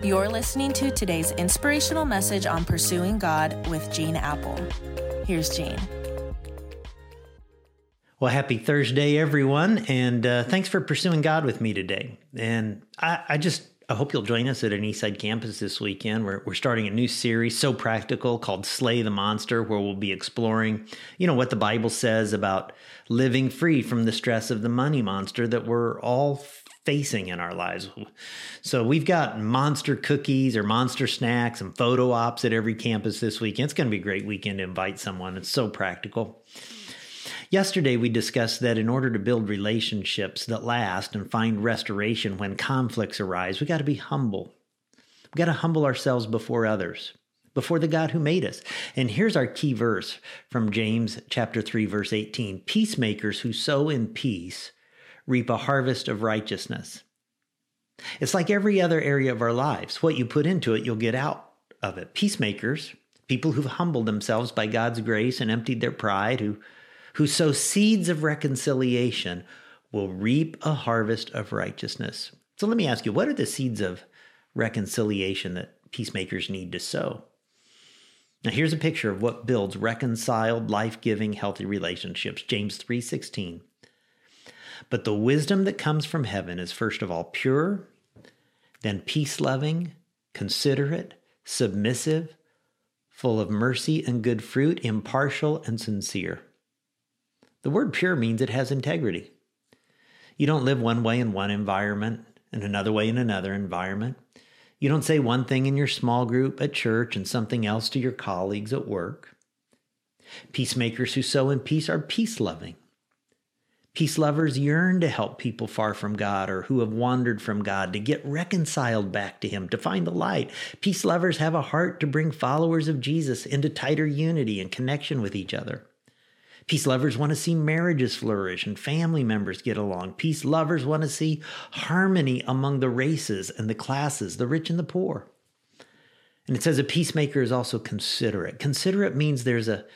You're listening to today's inspirational message on pursuing God with Gene Appel. Here's Gene. Well, happy Thursday, everyone, and uh, thanks for pursuing God with me today. And I, I just I hope you'll join us at an Eastside campus this weekend. We're, we're starting a new series, so practical, called Slay the Monster, where we'll be exploring, you know, what the Bible says about living free from the stress of the money monster that we're all facing in our lives. So we've got monster cookies or monster snacks and photo ops at every campus this weekend. It's going to be a great weekend to invite someone. It's so practical. Yesterday, we discussed that in order to build relationships that last and find restoration when conflicts arise, we got to be humble. We got to humble ourselves before others, before the God who made us. And here's our key verse from James chapter 3 verse 18. Peacemakers who sow in peace reap a harvest of righteousness. It's like every other area of our lives. What you put into it, you'll get out of it. Peacemakers, people who've humbled themselves by God's grace and emptied their pride, who who sow seeds of reconciliation will reap a harvest of righteousness. So let me ask you, what are the seeds of reconciliation that peacemakers need to sow? Now here's a picture of what builds reconciled, life-giving, healthy relationships. James 3:16. But the wisdom that comes from heaven is first of all pure, then peace-loving, considerate, submissive, full of mercy and good fruit, impartial and sincere. The word pure means it has integrity. You don't live one way in one environment and another way in another environment. You don't say one thing in your small group at church and something else to your colleagues at work. Peacemakers who sow in peace are peace loving. Peace lovers yearn to help people far from God or who have wandered from God to get reconciled back to Him, to find the light. Peace lovers have a heart to bring followers of Jesus into tighter unity and connection with each other. Peace lovers want to see marriages flourish and family members get along. Peace lovers want to see harmony among the races and the classes, the rich and the poor. And it says a peacemaker is also considerate. Considerate means there's a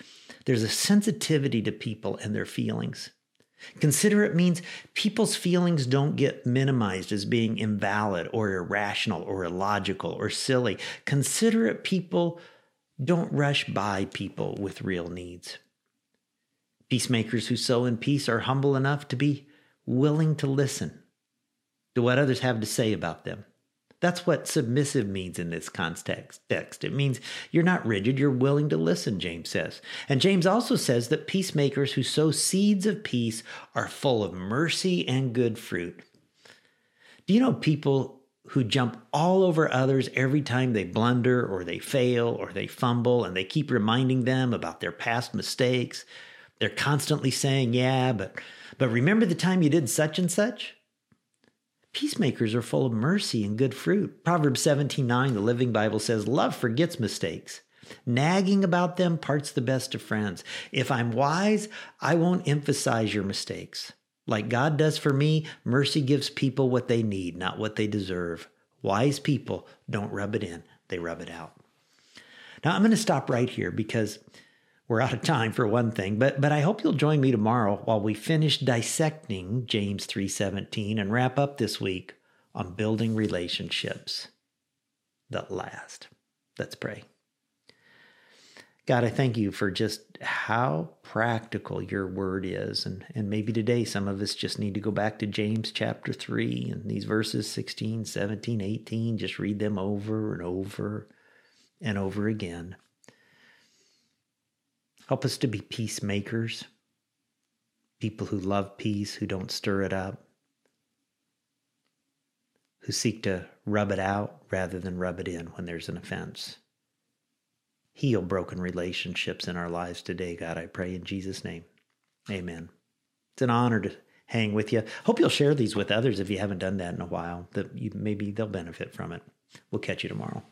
there's a sensitivity to people and their feelings. Considerate means people's feelings don't get minimized as being invalid or irrational or illogical or silly. Considerate people don't rush by people with real needs. Peacemakers who sow in peace are humble enough to be willing to listen to what others have to say about them. That's what submissive means in this context. It means you're not rigid, you're willing to listen, James says. And James also says that peacemakers who sow seeds of peace are full of mercy and good fruit. Do you know people who jump all over others every time they blunder or they fail or they fumble and they keep reminding them about their past mistakes? They're constantly saying, yeah, but but remember the time you did such and such? Peacemakers are full of mercy and good fruit. Proverbs 17:9, the Living Bible says, "Love forgets mistakes. Nagging about them parts the best of friends. If I'm wise, I won't emphasize your mistakes. Like God does for me, mercy gives people what they need, not what they deserve. Wise people don't rub it in, they rub it out." Now, I'm going to stop right here because we're out of time for one thing, but but I hope you'll join me tomorrow while we finish dissecting James 3:17 and wrap up this week on building relationships that last. Let's pray. God, I thank you for just how practical your word is. And, and maybe today some of us just need to go back to James chapter 3 and these verses 16, 17, 18, just read them over and over and over again. Help us to be peacemakers, people who love peace, who don't stir it up, who seek to rub it out rather than rub it in when there's an offense. Heal broken relationships in our lives today, God, I pray in Jesus' name. Amen. It's an honor to hang with you. Hope you'll share these with others if you haven't done that in a while, that you, maybe they'll benefit from it. We'll catch you tomorrow.